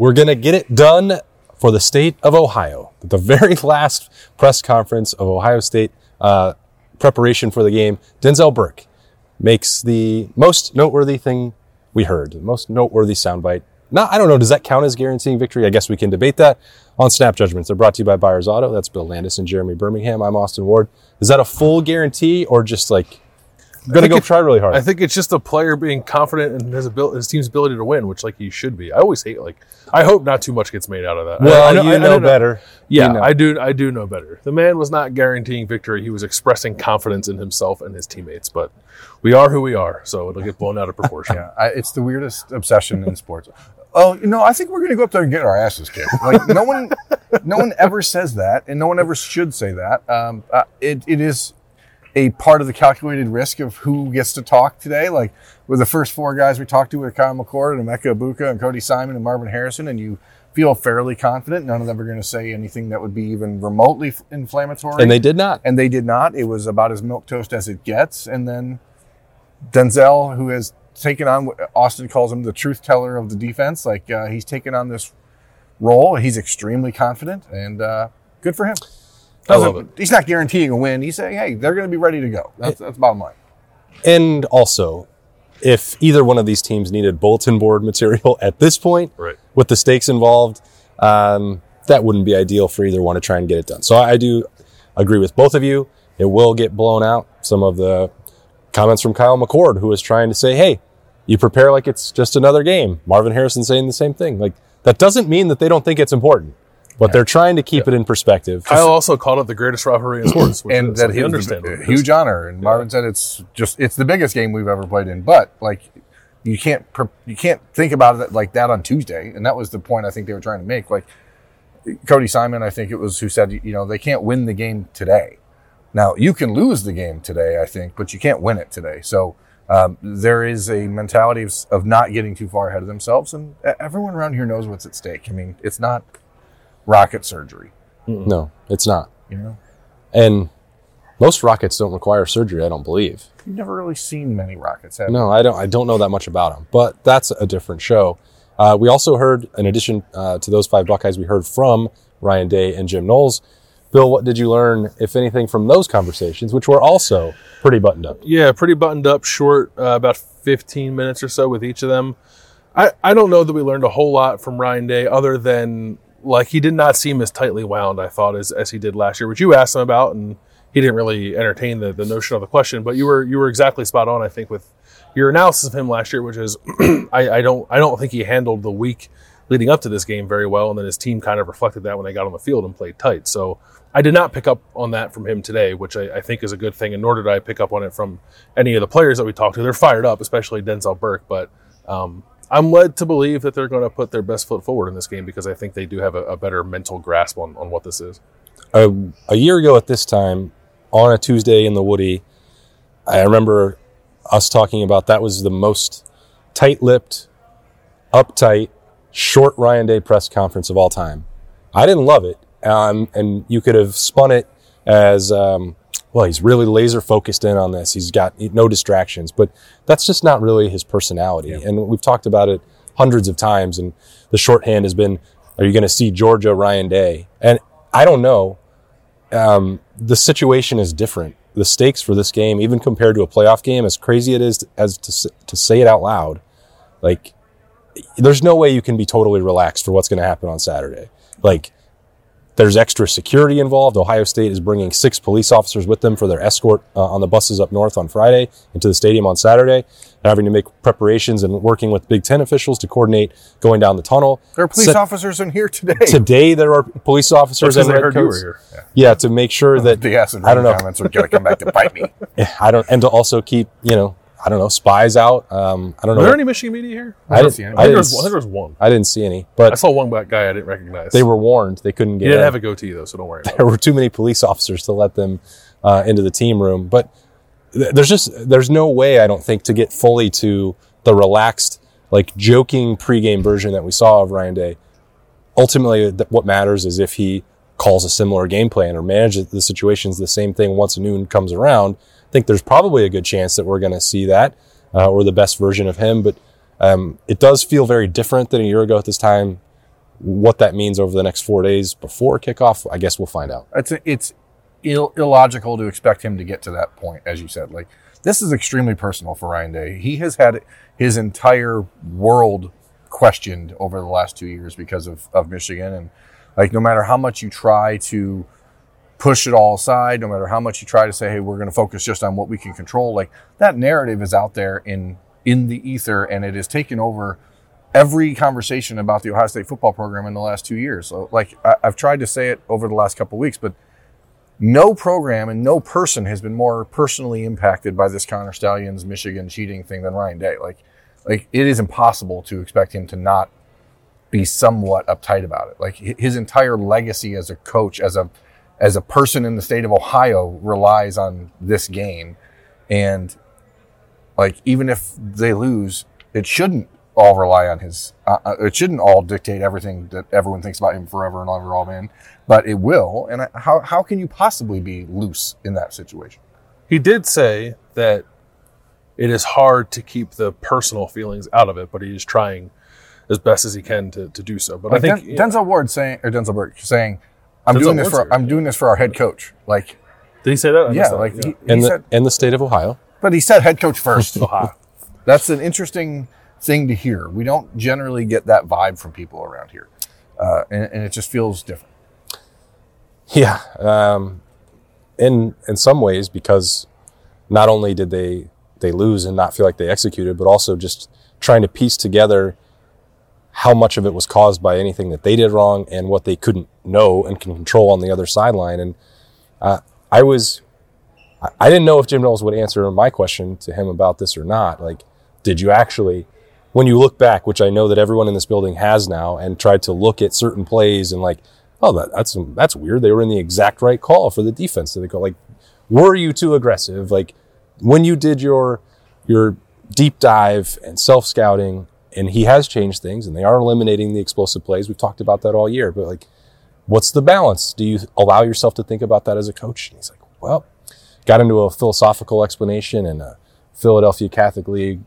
we're going to get it done for the state of Ohio. The very last press conference of Ohio State uh, preparation for the game, Denzel Burke makes the most noteworthy thing we heard, the most noteworthy soundbite. Not, I don't know, does that count as guaranteeing victory? I guess we can debate that on Snap Judgments. They're brought to you by Byers Auto. That's Bill Landis and Jeremy Birmingham. I'm Austin Ward. Is that a full guarantee or just like Gonna go it, try really hard. I think it's just a player being confident in his ability, his team's ability to win, which like he should be. I always hate like I hope not too much gets made out of that. well, I, I know, you I, know, I better. Yeah, You know. I do. I do know better. The man was not guaranteeing victory. He was expressing confidence in himself and his teammates. But we are who we are, so it'll get blown out of proportion. Yeah, I, it's the weirdest obsession in sports. Oh, you know, I think we're going to go up there and get our asses kicked. Like no one, no one ever says that, and no one ever should say that. Um, uh, it, it is a part of the calculated risk of who gets to talk today. Like with the first four guys we talked to with Kyle McCord and Emeka Egbuka and Cody Simon and Marvin Harrison, and you feel fairly confident none of them are going to say anything that would be even remotely inflammatory. And they did not. and they did not. It was about as milk toast as it gets. And then Denzel, who has taken on what Austin calls him the truth teller of the defense, like uh, he's taken on this role. He's extremely confident, and uh, good for him. I love Doesn't- He's not guaranteeing a win. He's saying, "Hey, they're going to be ready to go." That's, that's bottom line. And also, if either one of these teams needed bulletin board material at this point, Right. with the stakes involved, um, that wouldn't be ideal for either one to try and get it done. So I do agree with both of you. It will get blown out. Some of the comments from Kyle McCord, who was trying to say, hey, you prepare like it's just another game. Marvin Harrison saying the same thing. Like, that doesn't mean that they don't think it's important, but they're trying to keep it in perspective. Kyle also called it the greatest rivalry in sports, which and is, that like, he understand a huge honor. And Marvin said it's just it's the biggest game we've ever played in. But like you can't you can't think about it like that on Tuesday. And that was the point I think they were trying to make. Like Cody Simon, I think it was who said you know they can't win the game today. Now you can lose the game today, I think, but you can't win it today. So. Um, there is a mentality of, of not getting too far ahead of themselves, and everyone around here knows what's at stake. I mean, it's not rocket surgery, No, it's not. you know. And most rockets don't require surgery, I don't believe. You've never really seen many rockets, have you? No, I don't. I don't know that much about them, but that's a different show. Uh, we also heard, in addition uh, to those five Buckeyes, we heard from Ryan Day and Jim Knowles. Bill, what did you learn, if anything, from those conversations, which were also pretty buttoned up? Yeah, pretty buttoned up, short, uh, about 15 minutes or so with each of them. I, I don't know that we learned a whole lot from Ryan Day other than like he did not seem as tightly wound, I thought, as, as he did last year, which you asked him about, and he didn't really entertain the, the notion of the question. But you were you were exactly spot on, I think, with your analysis of him last year, which is I, I don't I don't think he handled the week leading up to this game very well, and then his team kind of reflected that when they got on the field and played tight. So I did not pick up on that from him today, which I, I think is a good thing, and nor did I pick up on it from any of the players that we talked to. They're fired up, especially Denzel Burke, but um, I'm led to believe that they're going to put their best foot forward in this game because I think they do have a, a better mental grasp on, on what this is. a, a year ago at this time, on a Tuesday in the Woody, I remember us talking about that was the most tight-lipped, uptight, short Ryan Day press conference of all time. I didn't love it, um, and you could have spun it as um, well. He's really laser focused in on this. He's got no distractions, but that's just not really his personality. And we've talked about it hundreds of times. And the shorthand has been, "Are you going to see Georgia Ryan Day?" And I don't know um, the situation is different. The stakes for this game, even compared to a playoff game, as crazy it is to, as to, to say it out loud, like there's no way you can be totally relaxed for what's going to happen on Saturday. Like there's extra security involved. Ohio State is bringing six police officers with them for their escort uh, on the buses up north on Friday into the stadium on Saturday. They're having to make preparations and working with Big Ten officials to coordinate going down the tunnel. There are police Set- officers in here today. Today there are police officers in red heard you were coats. here. Yeah, to make sure that the acid I don't know. comments are going to come back to bite me. I don't, and to also keep you know I don't know spies out. Um, I don't know. Were there any Michigan media here? I don't didn't, see any. I I think, didn't, there was, I think there was one. I didn't see any, but I saw one black guy I didn't recognize. they were warned. They couldn't He get. didn't in. have a goatee though, so don't worry. About it. there were too many police officers to let them uh, into the team room. But th- there's just there's no way I don't think to get fully to the relaxed, like joking pregame version that we saw of Ryan Day. Ultimately, th- what matters is if he calls a similar game plan or manages the situations the same thing once noon comes around. Think there's probably a good chance that we're going to see that uh, or the best version of him. But um, it does feel very different than a year ago at this time. what that means over the next four days before kickoff, I guess we'll find out. It's it's Ill, illogical to expect him to get to that point, as you said. Like this is extremely personal for Ryan Day. He has had his entire world questioned over the last two years because of, of Michigan. And like, no matter how much you try to push it all aside, no matter how much you try to say, Hey, we're going to focus just on what we can control. Like that narrative is out there in, in the ether and it has taken over every conversation about the Ohio State football program in the last two years. So like I, have tried to say it over the last couple weeks, but no program and no person has been more personally impacted by this Connor Stalions Michigan cheating thing than Ryan Day. Like, like it is impossible to expect him to not be somewhat uptight about it. Like his entire legacy as a coach, as a as a person in the state of Ohio, relies on this game, and like even if they lose, it shouldn't all rely on his. Uh, uh it shouldn't all dictate everything that everyone thinks about him forever and ever, all man but it will. And how, how can you possibly be loose in that situation? He did say that it is hard to keep the personal feelings out of it, but he is trying as best as he can to, to do so. But like I think Den- Denzel Ward saying or Denzel Burke saying, "I'm Denzel doing this for I'm doing this for our head coach." Like, did he say that? yeah, like yeah. He, in he the said, in the state of Ohio. But he said head coach first. Ohio. That's an interesting thing to hear. We don't generally get that vibe from people around here, uh, and, and it just feels different. Yeah, um, in in some ways because not only did they they lose and not feel like they executed, but also just trying to piece together how much of it was caused by anything that they did wrong and what they couldn't know and can control on the other sideline. And uh, I was, I didn't know if Jim Knowles would answer my question to him about this or not. Like, did you actually, when you look back, which I know that everyone in this building has now, and tried to look at certain plays and like, oh, that, that's that's weird. They were in the exact right call for the defense. They go like, were you too aggressive? Like when you did your your deep dive and self scouting, and he has changed things, and they are eliminating the explosive plays. We've talked about that all year, but like, what's the balance? Do you allow yourself to think about that as a coach? And he's like, well, got into a philosophical explanation and a Philadelphia Catholic League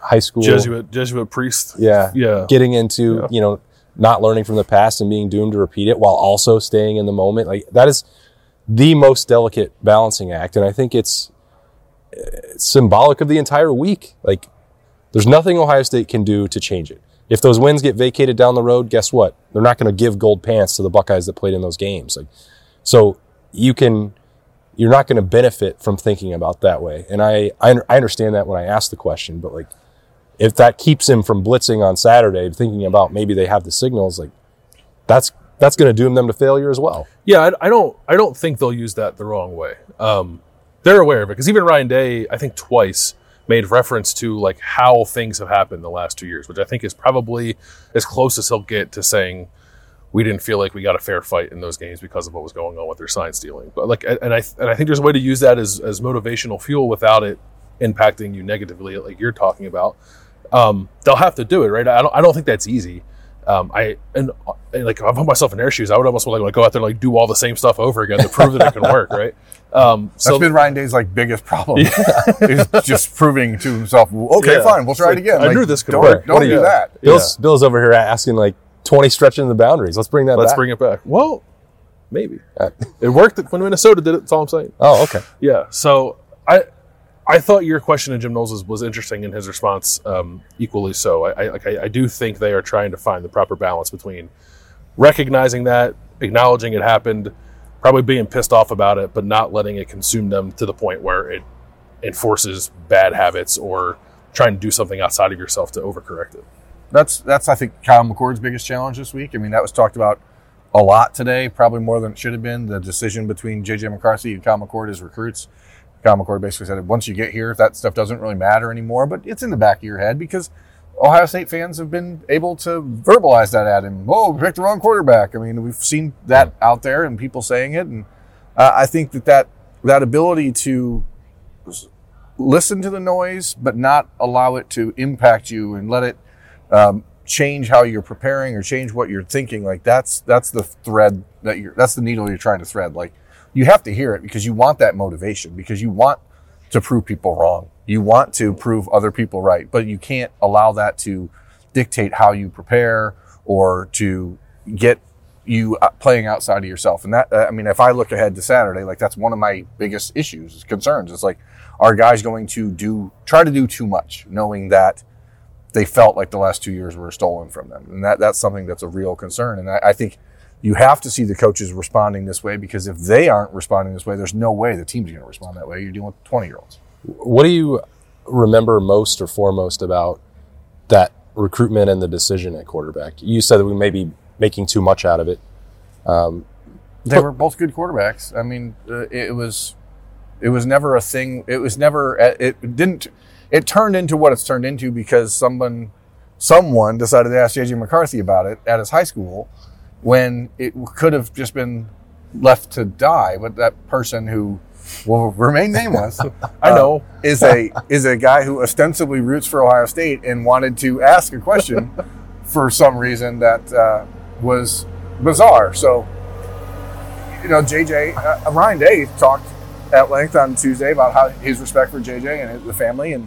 high school Jesuit Jesuit priest. Yeah, yeah. Getting into yeah. you know not learning from the past and being doomed to repeat it while also staying in the moment. Like that is the most delicate balancing act. And I think it's, it's symbolic of the entire week. Like there's nothing Ohio State can do to change it. If those wins get vacated down the road, guess what? They're not going to give gold pants to the Buckeyes that played in those games. Like, so you can, you're not going to benefit from thinking about that way. And I, I, I understand that when I ask the question, but like, if that keeps him from blitzing on Saturday, thinking about maybe they have the signals, like that's that's going to doom them to failure as well. Yeah, I, I, don't I don't think they'll use that the wrong way. Um, they're aware of it because even Ryan Day, I think twice made reference to like how things have happened the last two years, which I think is probably as close as he'll get to saying we didn't feel like we got a fair fight in those games because of what was going on with their sign stealing. But like, and I and I think there's a way to use that as as motivational fuel without it impacting you negatively, like you're talking about um, they'll have to do it, right? I don't, I don't think that's easy. Um, I and, and, like if I put myself in their shoes, I would almost want to like, go out there and like do all the same stuff over again to prove that it can work, right? Um, so that's been Ryan Day's like biggest problem yeah. is just proving to himself, okay, yeah. fine, we'll try like, it again. I like, knew this could don't, work. Don't, do yeah. that. Bill's, Bill's over here asking like twenty stretching the boundaries. Let's bring that. Let's back. bring it back. Well, maybe uh, it worked when Minnesota did it. That's all I'm saying. Oh, okay. Yeah. So I I thought your question to Jim Knowles was, interesting in his response, um, equally so. I, I, I, I, do think they are trying to find the proper balance between recognizing that, acknowledging it happened, probably being pissed off about it, but not letting it consume them to the point where it enforces bad habits or trying to do something outside of yourself to overcorrect it. That's that's I think Kyle McCord's biggest challenge this week. I mean, that was talked about a lot today, probably more than it should have been. The decision between JJ McCarthy and Kyle McCord as recruits McCord basically said, once you get here, that stuff doesn't really matter anymore, but it's in the back of your head because Ohio State fans have been able to verbalize that at him. Oh, we picked the wrong quarterback. I mean, we've seen that out there and people saying it. And uh, I think that, that that ability to listen to the noise, but not allow it to impact you and let it um, change how you're preparing or change what you're thinking, like that's, that's the thread that you're, that's the needle you're trying to thread. Like, you have to hear it because you want that motivation because you want to prove people wrong. You want to prove other people right, but you can't allow that to dictate how you prepare or to get you playing outside of yourself. And that, I mean, if I look ahead to Saturday, like that's one of my biggest issues, concerns. It's like, are guys going to do, try to do too much, knowing that they felt like the last two years were stolen from them? And that, that's something that's a real concern. And I, I think you have to see the coaches responding this way because if they aren't responding this way, there's no way the team's going to respond that way. You're dealing with 20 year olds. What do you remember most or foremost about that recruitment and the decision at quarterback? You said that we may be making too much out of it. They were both good quarterbacks. I mean, uh, it was it was never a thing. It was never uh, it didn't it turned into what it's turned into because someone someone decided to ask JJ McCarthy about it at his high school when it could have just been left to die. But that person who will remain nameless, I know. uh, is a is a guy who ostensibly roots for Ohio State and wanted to ask a question for some reason that uh, was bizarre. So, you know, JJ uh, Ryan Day talked at length on Tuesday about how his respect for JJ and his, the family, and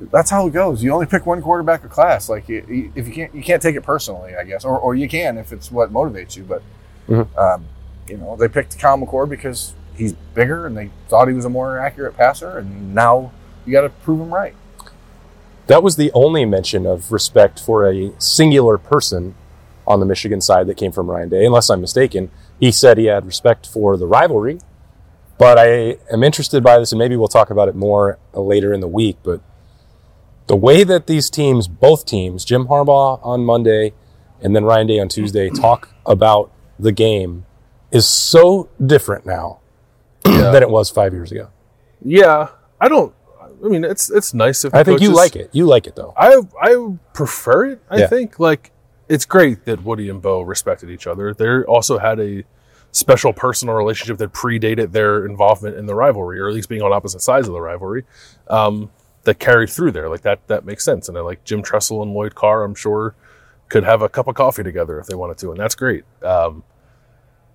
that's how it goes. You only pick one quarterback a class. Like, you, you- if you can't, you can't take it personally, I guess, or, or you can if it's what motivates you. But, um, you know, they picked Kyle McCord because he's bigger and they thought he was a more accurate passer, and now you got to prove him right. That was the only mention of respect for a singular person on the Michigan side that came from Ryan Day, unless I'm mistaken. He said he had respect for the rivalry, but I am interested by this, and maybe we'll talk about it more later in the week. But the way that these teams, both teams, Jim Harbaugh on Monday and then Ryan Day on Tuesday, talk about the game is so different now than it was five years ago. Yeah, I don't. I mean, it's it's nice if I think you like it. You like it though. I I prefer it. I Yeah. think like it's great that Woody and Bo respected each other. They also had a special personal relationship that predated their involvement in the rivalry, or at least being on opposite sides of the rivalry. Um, that carried through there. Like that that makes sense. And I like Jim Tressel and Lloyd Carr. I'm sure could have a cup of coffee together if they wanted to, and that's great. Um,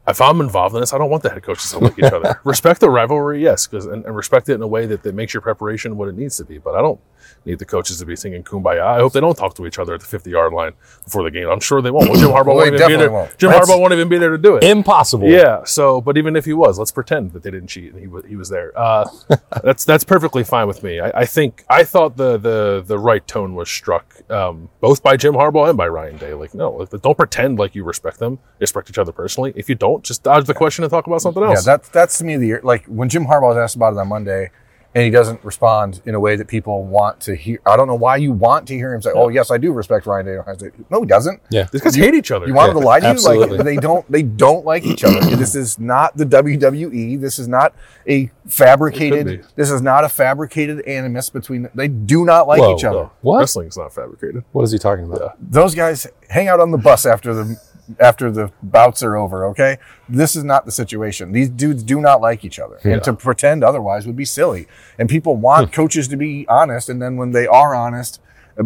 if I'm involved in this, I don't want the head coaches to like each other. Respect the rivalry, yes, because and, and respect it in a way that, that makes your preparation what it needs to be. But I don't need the coaches to be singing "Kumbaya." I hope they don't talk to each other at the 50 yard line before the game. I'm sure they won't. Well, Jim Harbaugh Well, won't even be there. won't. Jim That's- Harbaugh won't even be there to do it. Impossible. Yeah. So, but even if he was, let's pretend that they didn't cheat and he was he was there. Uh, that's that's perfectly fine with me. I, I think I thought the the the right tone was struck um, both by Jim Harbaugh and by Ryan Day. Like, no, like, don't pretend like you respect them, respect each other personally. If you don't, just dodge the question and talk about something else. Yeah, that's that's to me the like when Jim Harbaugh was asked about it on Monday, and he doesn't respond in a way that people want to hear. I don't know why you want to hear him say, "Oh, yes, I do respect Ryan Day." Ohio State." No, he doesn't. Yeah. These guys hate each other. You want him to lie to you? absolutely. Like they don't. They don't like each other. this is not the WWE. This is not a fabricated. This is not a fabricated animus between. Them. They do not like Whoa, each other. No, What? Wrestling's not fabricated. What is he talking about? Yeah. Those guys hang out on the bus after the after the bouts are over. Okay, this is not the situation. These dudes do not like each other, and to pretend otherwise would be silly. And people want coaches to be honest, and then when they are honest, uh,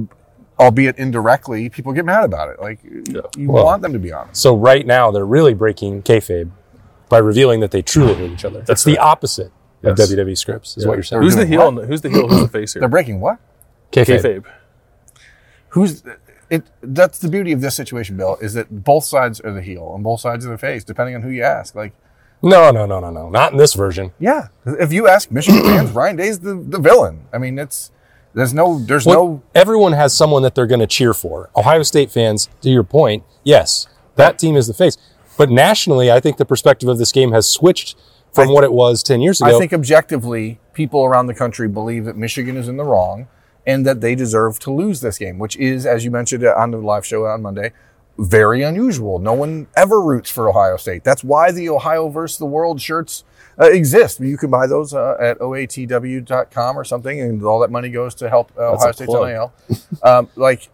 albeit indirectly, people get mad about it. Like you Well- want them to be honest. So right now they're really breaking kayfabe by revealing that they truly hate each other. That's the opposite of WWE scripts, is what you're saying. Who's the heel? what? and the- Who's the heel? Who's the face here? They're breaking what? kayfabe. Kayfabe. Who's it? That's the beauty of this situation, Bill, is that both sides are the heel and both sides are the face, depending on who you ask. Like, No, no, no, no, no. Not in this version. yeah, if you ask Michigan fans, Ryan Day's the, the villain. I mean, it's there's no there's What- no everyone has someone that they're going to cheer for. Ohio State fans, to your point, yes, that team is the face. But nationally, I think the perspective of this game has switched from what it was 10 years ago. I think objectively, people around the country believe that Michigan is in the wrong and that they deserve to lose this game, which is, as you mentioned on the live show on Monday, very unusual. No one ever roots for Ohio State. That's why the Ohio versus the world shirts uh, exist. You can buy those uh, at oatw.com or something, and all that money goes to help uh, Ohio State's. NIL. um, like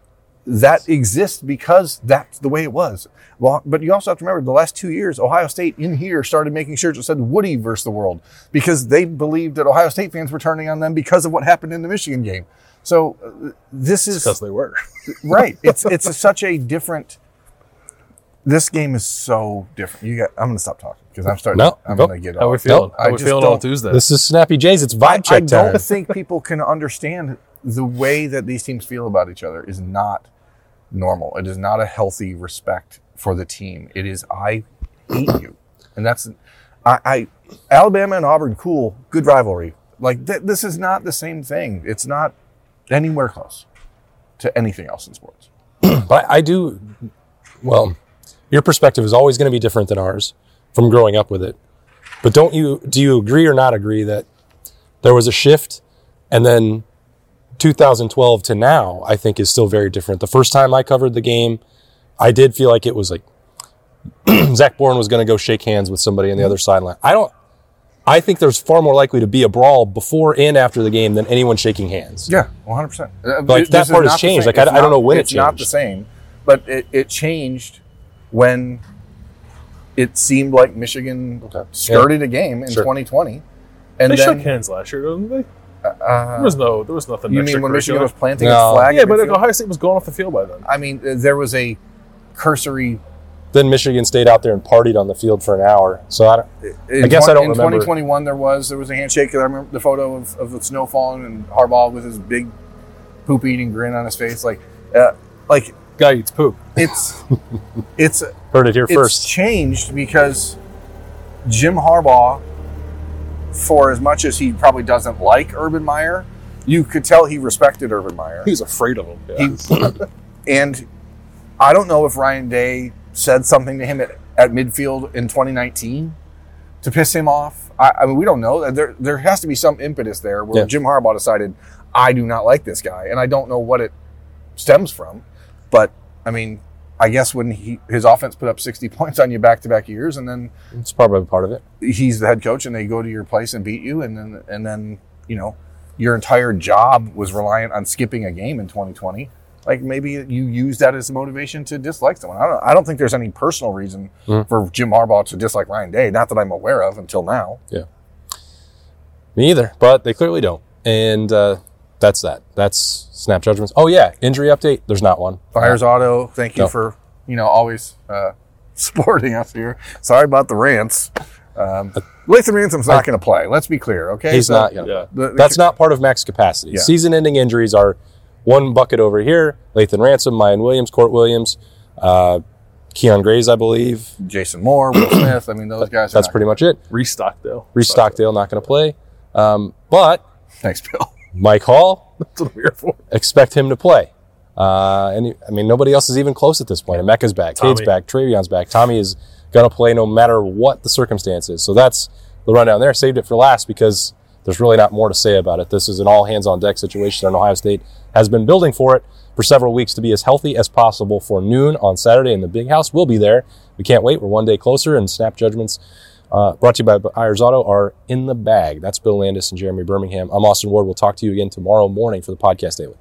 that exists because that's the way it was. Well, but you also have to remember the last two years, Ohio State in here started making shirts that said Woody versus the world because they believed that Ohio State fans were turning on them because of what happened in the Michigan game. So uh, this is Because they were. right. It's it's a, such a different. This game is so different. You got. I'm going to stop talking because I'm starting. No, I'm go. going to get. How we off. feeling? I How we feeling on Tuesday? this is Snappy J's. It's vibe I check time. I don't think people can understand the way that these teams feel about each other is not normal. It is not a healthy respect for the team. It is I hate you, and that's I, I Alabama and Auburn. Cool, good rivalry. Like th- this is not the same thing. It's not anywhere close to anything else in sports. But I do, well, your perspective is always going to be different than ours from growing up with it. But don't you, do you agree or not agree that there was a shift and then 2012 to now, I think is still very different. The first time I covered the game, I did feel like it was like Zach Boren was going to go shake hands with somebody on the other sideline. I don't, I think there's far more likely to be a brawl before and after the game than anyone shaking hands. Yeah, one hundred percent. Like, that part has changed. Like, I- I don't know when it it's not the same, but it, it changed when it seemed like Michigan Okay. skirted a game in Sure. 2020, and They then shook hands last year, didn't they? uh, There was no, there was nothing. you mean when Michigan was planting No. its flag? Yeah, but? Ohio State was going off the field by then. I mean, uh, there was a cursory. Then Michigan stayed out there and partied on the field for an hour. So I don't, In I guess I don't in remember. 2021, there was there was a handshake. I remember the photo of, of the snow falling and Harbaugh with his big poop eating grin on his face. Like, uh, like Guy eats poop. it's it's heard it here it's first. changed because Jim Harbaugh, for as much as he probably doesn't like Urban Meyer, you could tell he respected Urban Meyer. He's afraid of him. Yeah. He, and I don't know if Ryan Day said something to him at, at midfield in 2019 to piss him off. I, I mean, we don't know. There, there has to be some impetus there where Yeah. Jim Harbaugh decided, I do not like this guy. And I don't know what it stems from. But, I mean, I guess when he, his offense put up 60 points on you back to back years and then It's probably part of it. he's the head coach and they go to your place and beat you and then and then you know your entire job was reliant on skipping a game in 2020 like maybe you use that as a motivation to dislike someone i don't i don't think there's any personal reason Mhm. for jim harbaugh to dislike ryan day not that i'm aware of until now Yeah. Me either, but they clearly don't. And uh, that's that. That's snap judgments. Oh, yeah. Injury update. There's not one. Byers auto thank you No. for you know always uh supporting us here sorry about the rants um, Lathan Ransom's not going to play. Let's be clear, okay? He's So not. Yeah. the- the- That's not part of max capacity. Yeah. Season ending injuries are one bucket over here Lathan Ransom, Miyan Williams, Kourt Williams, uh, Keon Grays, I believe. Jason Moore, Will Smith. I mean, those guys. That's not- pretty much it. Reese Stockdale. Reese Stockdale not going to play. Um, but Thanks, Bill. Mike Hall, That's what I'm here for. expect him to play. Uh, and I mean, nobody else is even close at this point. Emeka's back, Cade's back, TreVeyon's back. Tommy is going to play no matter what the circumstances. So that's the rundown there. Saved it for last because there's really not more to say about it. This is an all hands on deck situation, and Ohio State has been building for it for several weeks to be as healthy as possible for noon on Saturday in the big house. We'll be there. We can't wait. We're one day closer, and snap judgments. Uh, brought to you by Byers Auto are in the bag. That's Bill Landis and Jeremy Birmingham. I'm Austin Ward. We'll talk to you again tomorrow morning for the podcast daily.